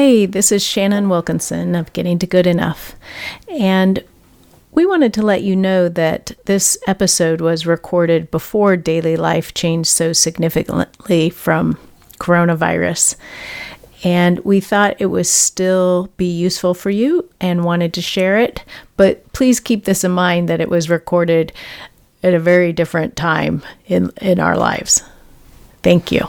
Hey, this is Shannon Wilkinson of Getting to Good Enough. And we wanted to let you know that this episode was recorded before daily life changed so significantly from coronavirus. And we thought it would still be useful for you and wanted to share it. But please keep this in mind that it was recorded at a very different time in, in our lives. Thank you.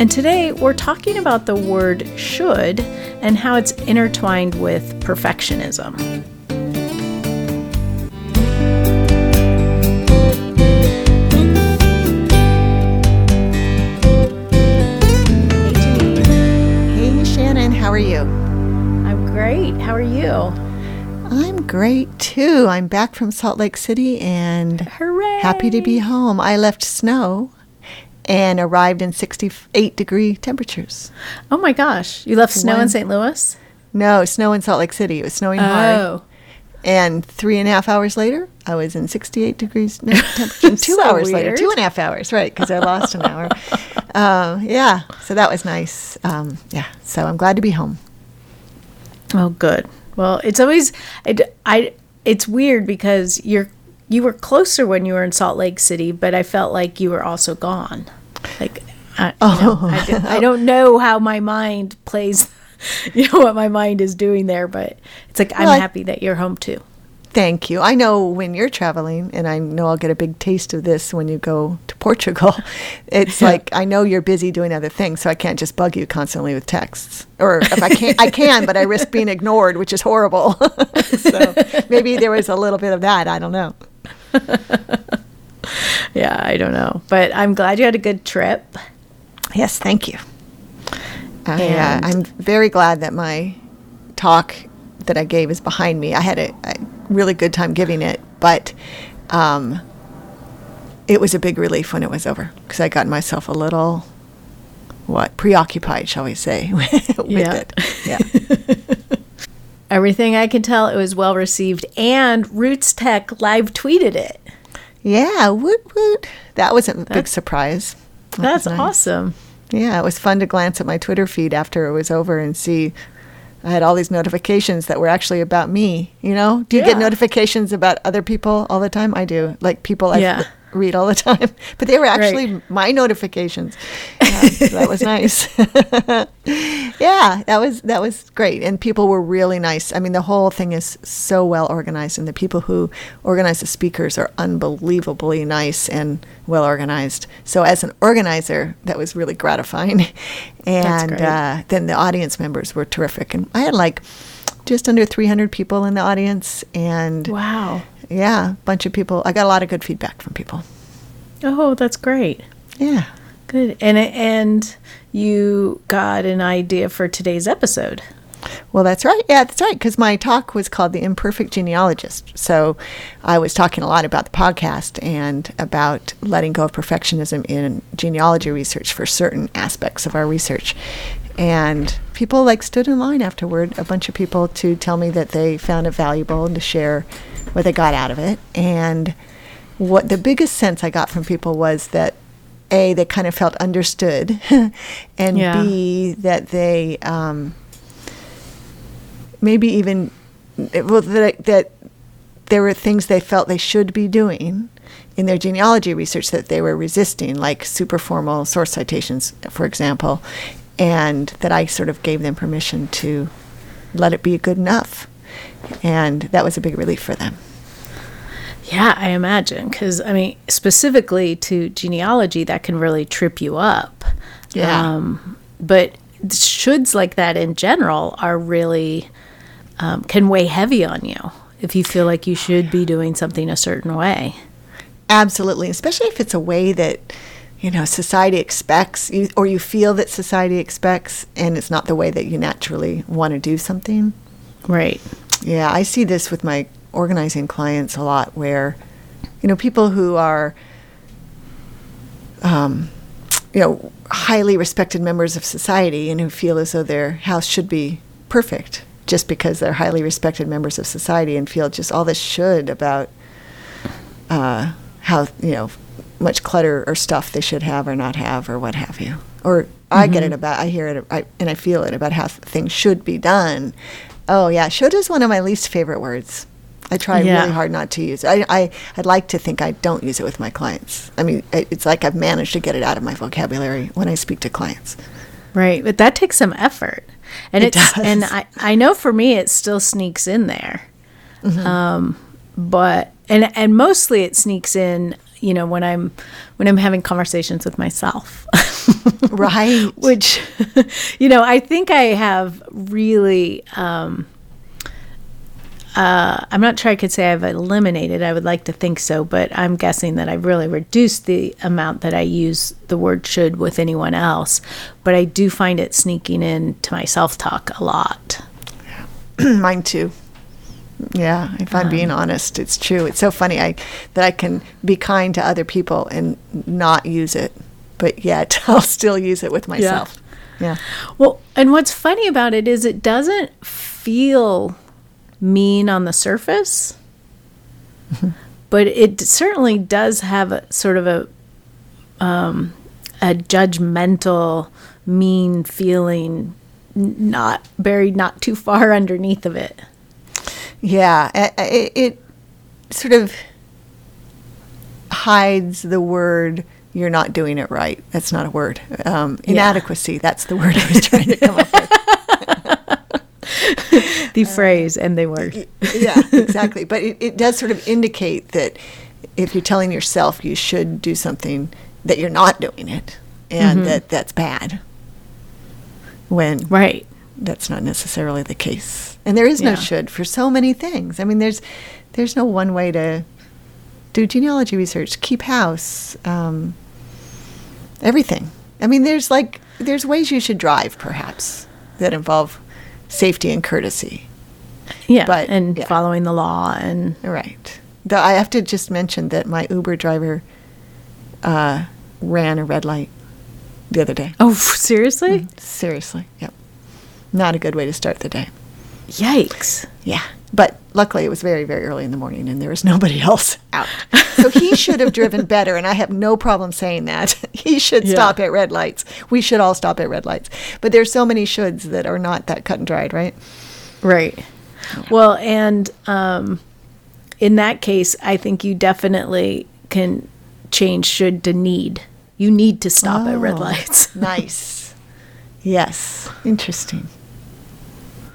And today we're talking about the word should and how it's intertwined with perfectionism. Hey, Hey, Shannon, how are you? I'm great. How are you? I'm great too. I'm back from Salt Lake City and Hooray! happy to be home. I left snow and arrived in 68 degree temperatures. Oh my gosh. You left snow in St. Louis? No, snow in Salt Lake City. It was snowing hard. Oh. And three and a half hours later, I was in 68 degrees temperature. Two So hours later, two and a half hours, right? Because I lost an hour. Um, yeah, so that was nice. Um, yeah, so I'm glad to be home. Oh, good. Well, it's always I, d- I- it's weird because you're you were closer when you were in Salt Lake City, but I felt like you were also gone. Like, I, you know, oh. I, d- I don't know how my mind plays. You know what my mind is doing there, but it's like I'm I- happy that you're home too. Thank you. I know when you're traveling, and I know I'll get a big taste of this when you go to Portugal. It's like I know you're busy doing other things, so I can't just bug you constantly with texts. Or if I can, I can, but I risk being ignored, which is horrible. so maybe there was a little bit of that. I don't know. Yeah, I don't know, but I'm glad you had a good trip. Yes, thank you. Uh, And- I'm very glad that my talk that I gave is behind me. I had a, a really good time giving it, but um, it was a big relief when it was over because I got myself a little, what, preoccupied, shall we say, with Yeah. it. Yeah. Everything I can tell, it was well received, and RootsTech live tweeted it. Yeah, woot woot. That was a big surprise. That That's nice. awesome. Yeah, it was fun to glance at my Twitter feed after it was over and see I had all these notifications that were actually about me. You know, do you get notifications about other people all the time? I do, like people I Yeah. Read all the time, but they were actually my notifications. Yeah, so that was nice. yeah, that was that was great, and people were really nice. I mean, the whole thing is so well organized, and the people who organize the speakers are unbelievably nice and well organized. So, as an organizer, that was really gratifying, and uh, then the audience members were terrific, and I had like just under 300 people in the audience, and Wow. Yeah, a bunch of people. I got a lot of good feedback from people. Oh, that's great. Yeah. Good. And and you got an idea for today's episode. Well, that's right. Yeah, that's right. Because my talk was called The Imperfect Genealogist. So I was talking a lot about the podcast and about letting go of perfectionism in genealogy research for certain aspects of our research. And people like stood in line afterward, a bunch of people to tell me that they found it valuable and to share what they got out of it. And what the biggest sense I got from people was that a they kind of felt understood, and Yeah. b that they um, maybe even well that, that there were things they felt they should be doing in their genealogy research that they were resisting, like super formal source citations, for example, and that I sort of gave them permission to let it be good enough. And that was a big relief for them. Yeah, I imagine. Because, I mean, specifically to genealogy, that can really trip you up. Yeah. Um, but shoulds like that in general are really, um, can weigh heavy on you if you feel like you should be doing something a certain way. Absolutely, especially if it's a way that you know society expects you, or you feel that society expects, and it's not the way that you naturally want to do something. Right. Yeah, I see this with my organizing clients a lot, where you know people who are um, you know highly respected members of society and who feel as though their house should be perfect just because they're highly respected members of society and feel just all this should about uh, how you know much clutter or stuff they should have or not have or what have you. Or I get it about I hear it I, and I feel it about how things should be done. Oh yeah, should is one of my least favorite words. I try Yeah. really hard not to use it. I, I I'd like to think I don't use it with my clients. I mean, it's like I've managed to get it out of my vocabulary when I speak to clients. Right. But that takes some effort. And It it's does. and I, I know for me it still sneaks in there. Mm-hmm. Um but and and mostly it sneaks in, you know, when I'm when I'm having conversations with myself. Right. Which you know, I think I have really um uh, I'm not sure I could say I've eliminated. I would like to think so, but I'm guessing that I've really reduced the amount that I use the word should with anyone else. But I do find it sneaking in to my self talk a lot. Mine too. Yeah, if I'm being honest, it's true. It's so funny I that I can be kind to other people and not use it, but yet I'll still use it with myself. Yeah. Well, and what's funny about it is it doesn't feel mean on the surface, but it certainly does have a sort of a um, a judgmental, mean feeling, not buried not too far underneath of it. Yeah, it, it sort of hides the word you're not doing it right. That's not a word. Um, inadequacy, that's the word I was trying to come up with. The phrase and the word. yeah, exactly. But it, it does sort of indicate that if you're telling yourself you should do something, that you're not doing it, and that that's bad. When Right. that's not necessarily the case, and there is no Yeah. should for so many things. I mean, there's there's no one way to do genealogy research, keep house, um, everything. I mean, there's like there's ways you should drive, perhaps that involve safety and courtesy. Yeah. But, and yeah. following the law and Right. Though I have to just mention that my Uber driver uh, ran a red light the other day. oh, seriously? Seriously. Yep. Not a good way to start the day. Yikes. Yeah. But luckily, it was very, very early in the morning and there was nobody else out. So he should have driven better, and I have no problem saying that. He should Yeah. stop at red lights. We should all stop at red lights. But there's so many shoulds that are not that cut and dried, right? Right. Well, and um, in that case, I think you definitely can change should to need. You need to stop at red Oh, lights. Nice. Yes. Interesting.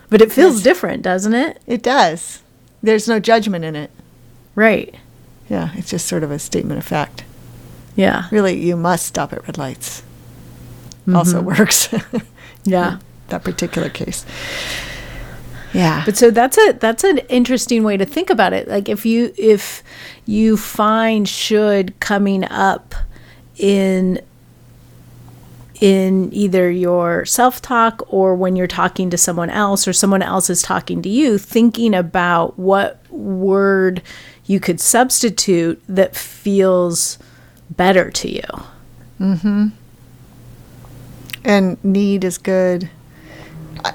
But it feels Yes. different, doesn't it? It does. There's no judgment in it. Right. Yeah, it's just sort of a statement of fact. Yeah. Really, you must stop at red lights. Mm-hmm. Also works. Yeah. that particular case. Yeah. But so that's a that's an interesting way to think about it. Like if you if you find should coming up in in either your self-talk or when you're talking to someone else or someone else is talking to you, thinking about what word you could substitute that feels better to you. Mm-hmm. And need is good.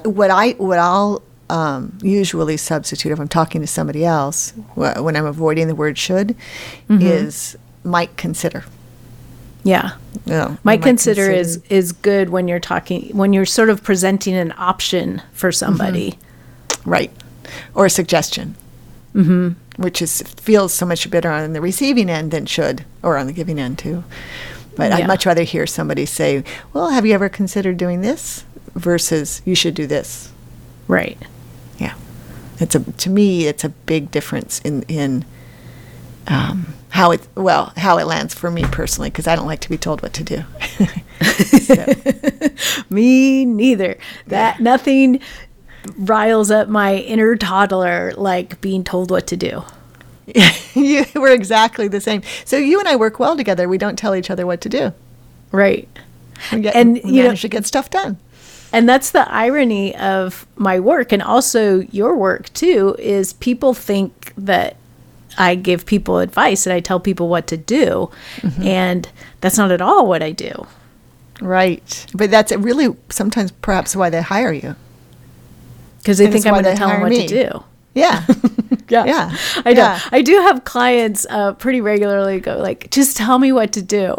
What I what I'll um, usually substitute if I'm talking to somebody else wh- when I'm avoiding the word should is might consider. Yeah. Know, might consider is is good when you're talking when you're sort of presenting an option for somebody. right or a suggestion, mm-hmm. which is feels so much better on the receiving end than should or on the giving end too. But Yeah. I'd much rather hear somebody say, "Well, have you ever considered doing this?" versus "You should do this." Right. Yeah, it's a to me it's a big difference in in um, how it well how it lands for me personally because I don't like to be told what to do. Me neither. That nothing riles up my inner toddler like being told what to do. you, we're exactly the same. So you and I work well together. We don't tell each other what to do. Right. We get, And, we you know- manage to get stuff done. And that's the irony of my work and also your work too is people think that I give people advice and I tell people what to do. And that's not at all what I do. Right. But that's really sometimes perhaps why they hire you. Because they And think I'm going to tell them what me. to do. Yeah. Yeah. Yeah. I know. Yeah. I do have clients uh, pretty regularly go like, just tell me what to do.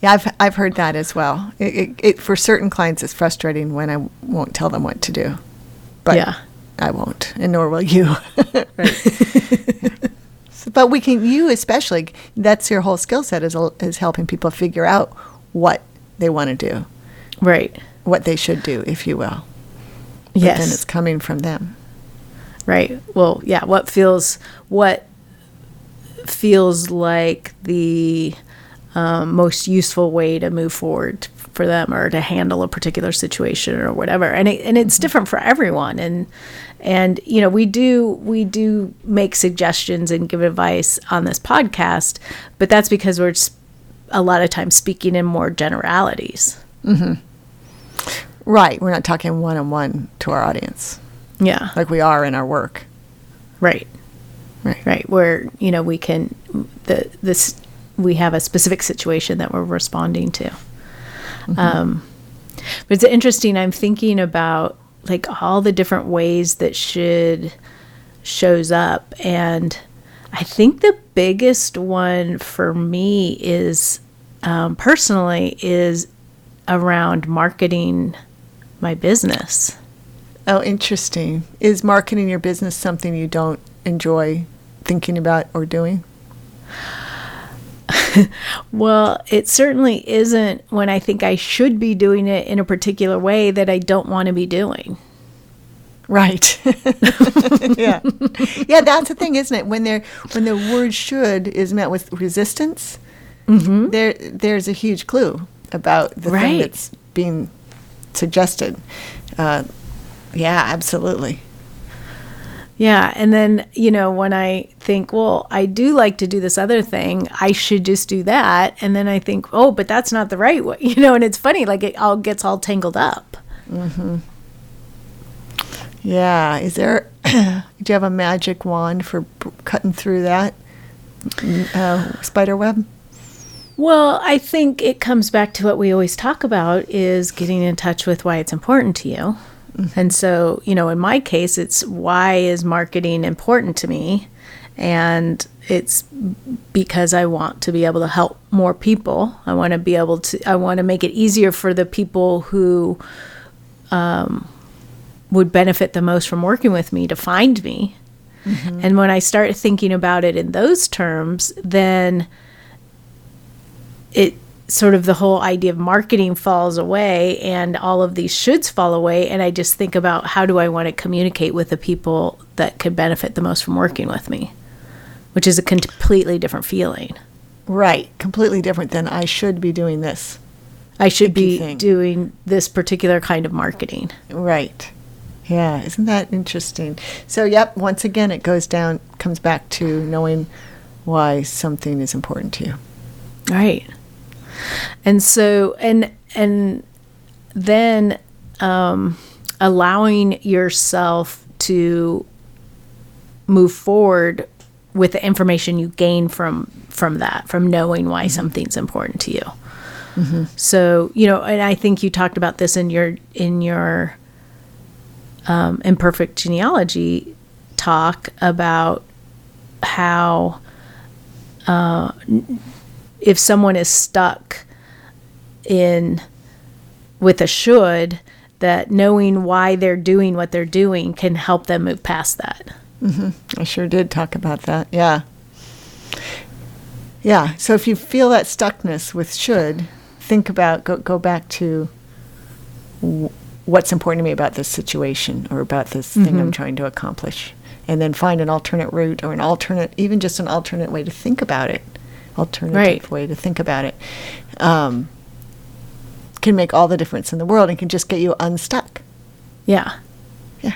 Yeah, I've I've heard that as well. It, it, it for certain clients, it's frustrating when I won't tell them what to do, but Yeah. I won't, and nor will you. But we can, you especially. That's your whole skill set is is helping people figure out what they want to do, right. what they should do, if you will. But Yes. then it's coming from them. Right. Well, yeah, what feels what feels like the um, most useful way to move forward for them or to handle a particular situation or whatever. And it, and it's different for everyone and and you know, we do we do make suggestions and give advice on this podcast, but that's because we're a lot of times speaking in more generalities. Right. We're not talking one on one to our audience Yeah. like we are in our work. Right. Right. right where you know we can the this we have a specific situation that we're responding to um but it's interesting i'm thinking about like all the different ways that should shows up and i think the biggest one for me is um, personally is around marketing my business Oh, interesting. Is marketing your business something you don't enjoy thinking about or doing? Well, it certainly isn't when I think I should be doing it in a particular way that I don't want to be doing. Right. yeah. Yeah, that's the thing, isn't it? When there when the word should is met with resistance, there there's a huge clue about the Right. thing that's being suggested. Uh, yeah, absolutely. Yeah. And then, you know, when I think, well, I do like to do this other thing, I should just do that. And then I think, oh, but that's not the right way, you know, and it's funny, like it all gets all tangled up. Mm-hmm. Yeah. Is there? do you have a magic wand for cutting through that uh, spider web? Well, I think it comes back to what we always talk about is getting in touch with why it's important to you. And so, you know, in my case, it's why is marketing important to me? And it's because I want to be able to help more people. I want to be able to, I want to make it easier for the people who um, would benefit the most from working with me to find me. And when I start thinking about it in those terms, then it sort of the whole idea of marketing falls away and all of these shoulds fall away and i just think about how do i want to communicate with the people that could benefit the most from working with me which is a completely different feeling Right. Completely different than I should be doing this. i should be thing. doing this particular kind of marketing Right. Yeah, isn't that interesting? So, yep, once again, it goes down, comes back to knowing why something is important to you. Right. And so and and then um allowing yourself to move forward with the information you gain from from that, from knowing why something's important to you. So, you know, and I think you talked about this in your in your um, imperfect genealogy talk about how if someone is stuck in with a should that knowing why they're doing what they're doing can help them move past that mm-hmm. I sure did talk about that. Yeah. Yeah. So, if you feel that stuckness with should, think about, go, go back to w- what's important to me about this situation or about this thing I'm mm-hmm. trying to accomplish. And then find an alternate route or an alternate, even just an alternate way to think about it. Alternative Right. way to think about it. Um, can make all the difference in the world and can just get you unstuck. yeah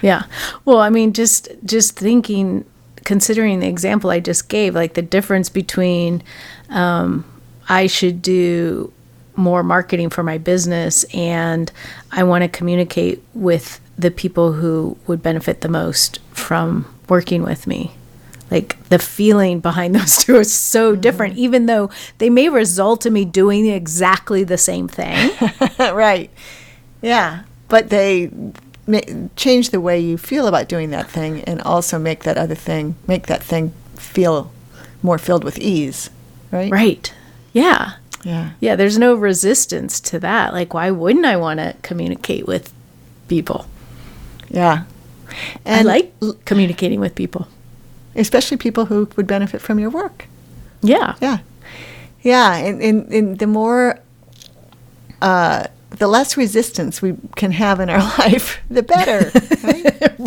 Yeah. Well, I mean, just just thinking, considering the example I just gave, like the difference between um, I should do more marketing for my business and I want to communicate with the people who would benefit the most from working with me. Like the feeling behind those two is so mm-hmm. different, even though they may result in me doing exactly the same thing. right. Yeah. But they ma- change the way you feel about doing that thing and also make that other thing, make that thing feel more filled with ease. Right. right. Yeah. Yeah. Yeah. There's no resistance to that. Like, why wouldn't I want to communicate with people? Yeah. I like communicating with people. Especially people who would benefit from your work. Yeah. Yeah. Yeah. And, and, and the more, uh, the less resistance we can have in our life, the better.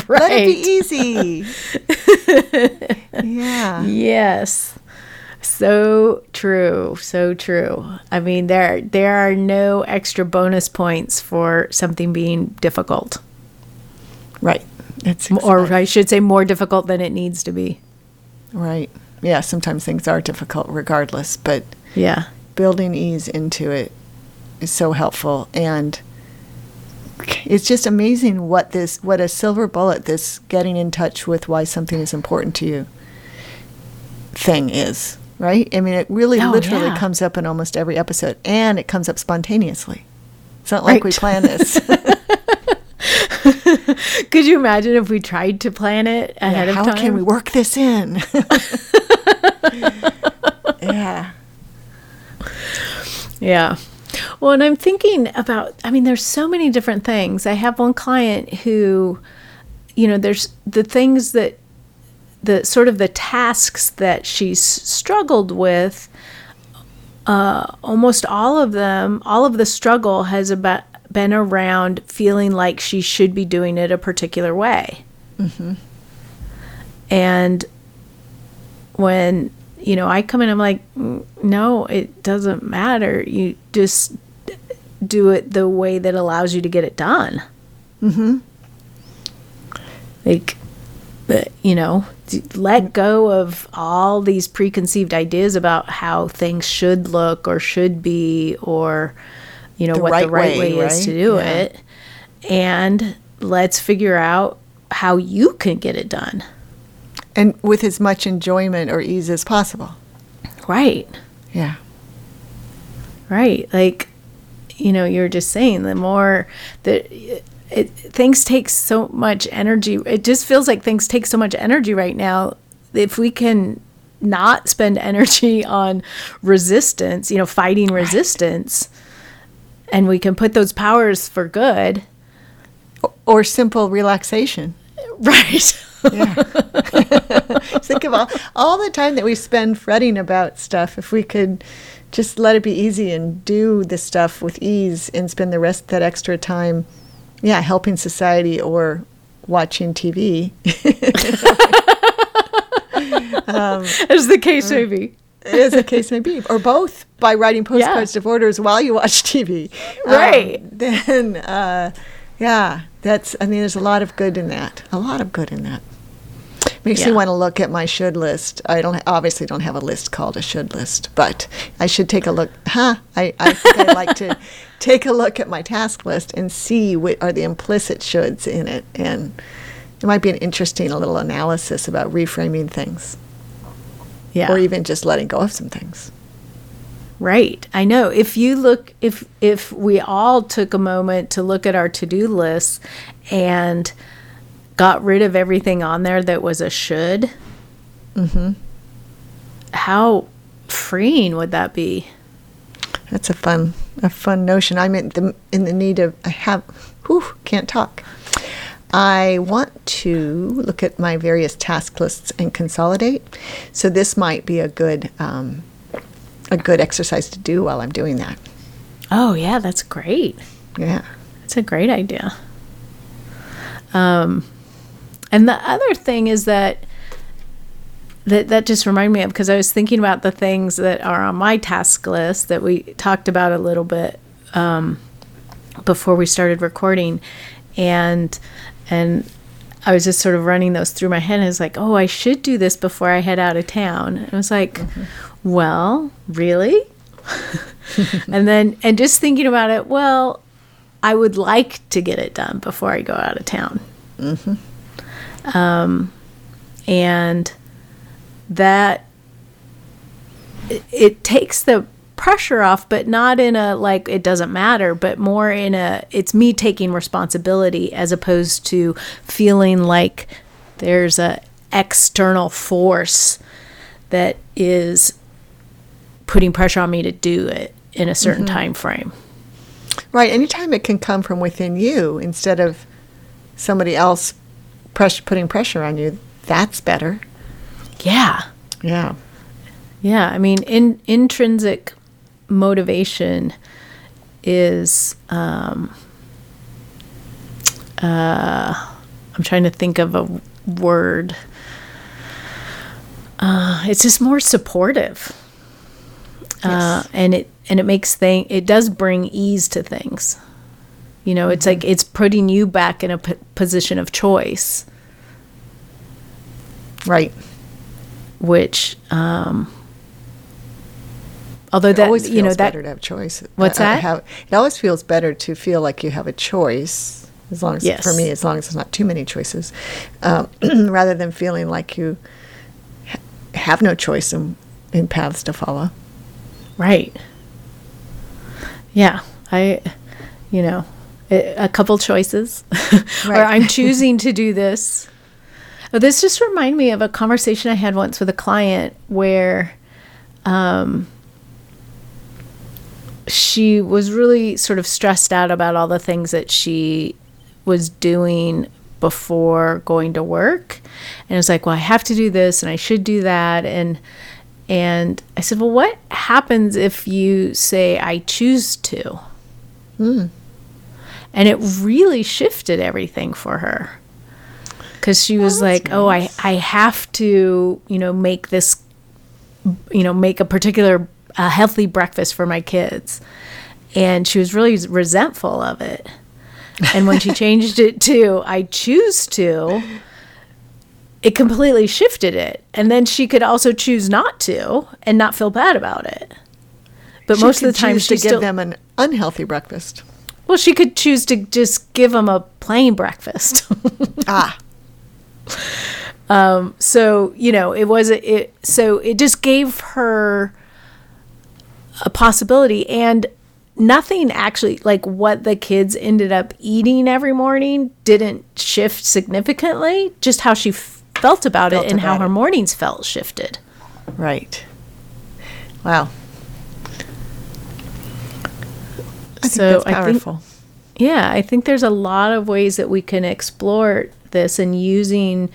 Right? Let it be easy. yeah. Yes. So true. So true. I mean there there are no extra bonus points for something being difficult. Right. That's Or I should say more difficult than it needs to be. right. Yeah. Sometimes things are difficult regardless, but Yeah. building ease into it is so helpful and it's just amazing what this what a silver bullet this getting in touch with why something is important to you thing is right i mean it really Oh, literally yeah. comes up in almost every episode and it comes up spontaneously it's not like we plan this Could you imagine if we tried to plan it ahead how of time? How can we work this in yeah Yeah. Well, and I'm thinking about, I mean, there's so many different things. I have one client who, you know, there's the things that, the sort of the tasks that she's struggled with, uh, almost all of them, all of the struggle has about been around feeling like she should be doing it a particular way. And when you know I come in, I'm like, "Mm, no, it doesn't matter. You just do it the way that allows you to get it done. Mm-hmm. Like, you know, let go of all these preconceived ideas about how things should look or should be, or you know The what right the right way, way, is to do Yeah. it, and let's figure out how you can get it done. and with as much enjoyment or ease as possible Right. yeah Right. Like, you know, you're just saying the more that it, it, things take so much energy. It just feels like things take so much energy right now. If we can not spend energy on resistance, you know, fighting resistance, and we can put those powers for good. or simple relaxation Right. Yeah. Think of all, all the time that we spend fretting about stuff. If we could just let it be easy and do the stuff with ease and spend the rest of that extra time, yeah, helping society or watching TV. As the case may be. As the case may be, or both by writing postcards of orders while you watch TV. Um, Right. then, uh, yeah, that's, I mean, there's a lot of good in that. A lot of good in that. Makes me want to look at my should list. I don't obviously don't have a list called a should list, but I should take a look. Huh? I, I think I'd like to take a look at my task list and see what are the implicit shoulds in it, and it might be an interesting little analysis about reframing things, Yeah. or even just letting go of some things. Right. I know. If you look if if we all took a moment to look at our to-do lists and got rid of everything on there that was a should, mm-hmm. how freeing would that be? That's a fun, a fun notion. I'm in the in the need of. I have, whew, can't talk. I want to look at my various task lists and consolidate. So this might be a good, um, a good exercise to do while I'm doing that. Oh, yeah, that's great. Yeah. That's a great idea. Um, and the other thing is that that that just reminded me of because I was thinking about the things that are on my task list that we talked about a little bit um, before we started recording, and and I was just sort of running those through my head. And I was like, oh, I should do this before I head out of town. And I was like, mm-hmm. well, really? and then, and just thinking about it, well, I would like to get it done before I go out of town. Mm-hmm. Um, and that it, it takes the pressure off, but not in a like it doesn't matter, but more in a it's me taking responsibility as opposed to feeling like there's a external force that is putting pressure on me to do it in a certain mm-hmm. time frame. Right. Anytime it can come from within you instead of somebody else pressure, putting pressure on you, that's better. Yeah. Yeah. Yeah. I mean, in intrinsic motivation is um, uh, I'm trying to think of a word. Uh, it's just more supportive, uh, and it and it makes thing it does bring ease to things. You know, it's mm-hmm. like it's putting you back in a p- position of choice, right? Which um, Although that always you know that better to have choice. What's that? Have, it always feels better to feel like you have a choice, as long as yes. for me, as long as it's not too many choices, um, rather than feeling like you ha- have no choice in, in paths to follow. Right. Yeah, I, you know, a, a couple choices, right. or I'm choosing to do this. Oh, this just reminded me of a conversation I had once with a client where. Um, she was really sort of stressed out about all the things that she was doing before going to work and it was like well i have to do this and i should do that and and i said well what happens if you say i choose to hmm. and it really shifted everything for her because she was like nice. oh i i have to you know make this you know make a particular a healthy breakfast for my kids. And she was really resentful of it. And when she changed it to I choose to, it completely shifted it. And then she could also choose not to and not feel bad about it. But she most of the time, she to give them an unhealthy breakfast. Well, she could choose to just give them a plain breakfast. ah. Um, so you know, it was it. So it just gave her a possibility. And nothing actually like what the kids ended up eating every morning didn't shift significantly just how she f- felt about felt it and about how her mornings felt shifted. Right. Wow. I so I think, yeah, I think there's a lot of ways that we can explore this and using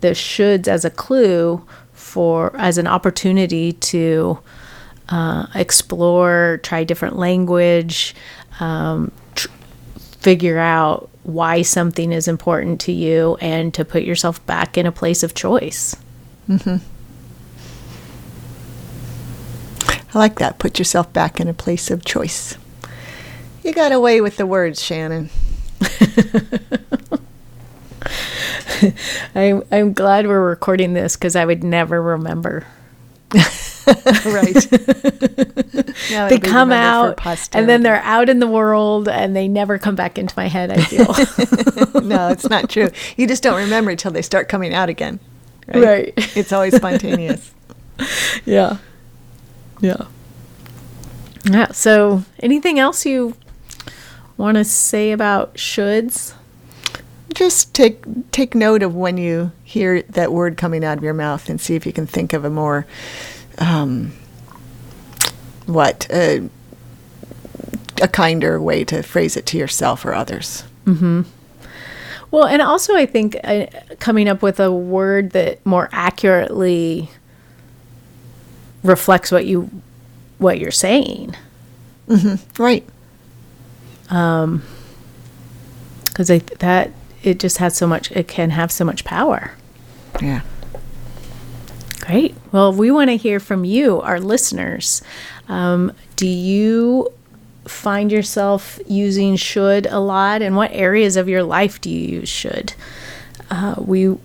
the shoulds as a clue for as an opportunity to uh, explore, try different language, um, tr- figure out why something is important to you, and to put yourself back in a place of choice. Mm-hmm. I like that. Put yourself back in a place of choice. You got away with the words, Shannon. I'm, I'm glad we're recording this because I would never remember. right. they come out and then they're out in the world and they never come back into my head, I feel. no, it's not true. You just don't remember until they start coming out again. Right. right. It's always spontaneous. yeah. Yeah. Yeah. So, anything else you want to say about shoulds? Just take take note of when you hear that word coming out of your mouth and see if you can think of a more um, what a a, kinder way to phrase it to yourself or others. Mm-hmm. Well, and also I think uh, coming up with a word that more accurately reflects what you what you're saying. Mm-hmm. Right. Um, because that it just has so much. It can have so much power. Yeah. Great. Well, we want to hear from you, our listeners. Um, do you find yourself using should a lot? And what areas of your life do you use should? Uh, we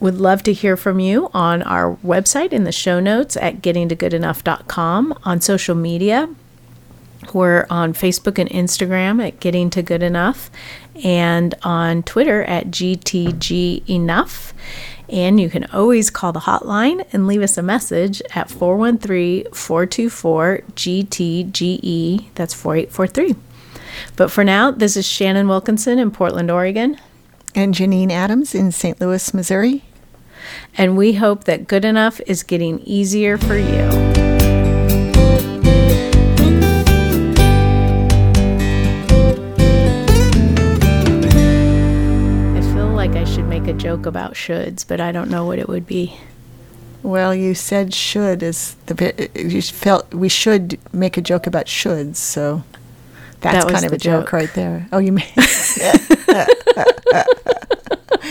would love to hear from you on our website in the show notes at gettingtogoodenough.com, on social media. We're on Facebook and Instagram at Getting to Good Enough, and on Twitter at GTG Enough. And you can always call the hotline and leave us a message at 413 424 GTGE. That's 4843. But for now, this is Shannon Wilkinson in Portland, Oregon. And Janine Adams in St. Louis, Missouri. And we hope that good enough is getting easier for you. Joke about shoulds, but I don't know what it would be. Well, you said should is the bit you felt we should make a joke about shoulds, so that's That kind of a joke. joke. right there. Oh, you made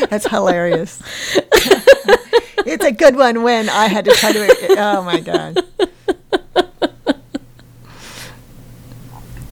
That's hilarious. it's a good one when I had to try to Oh my god.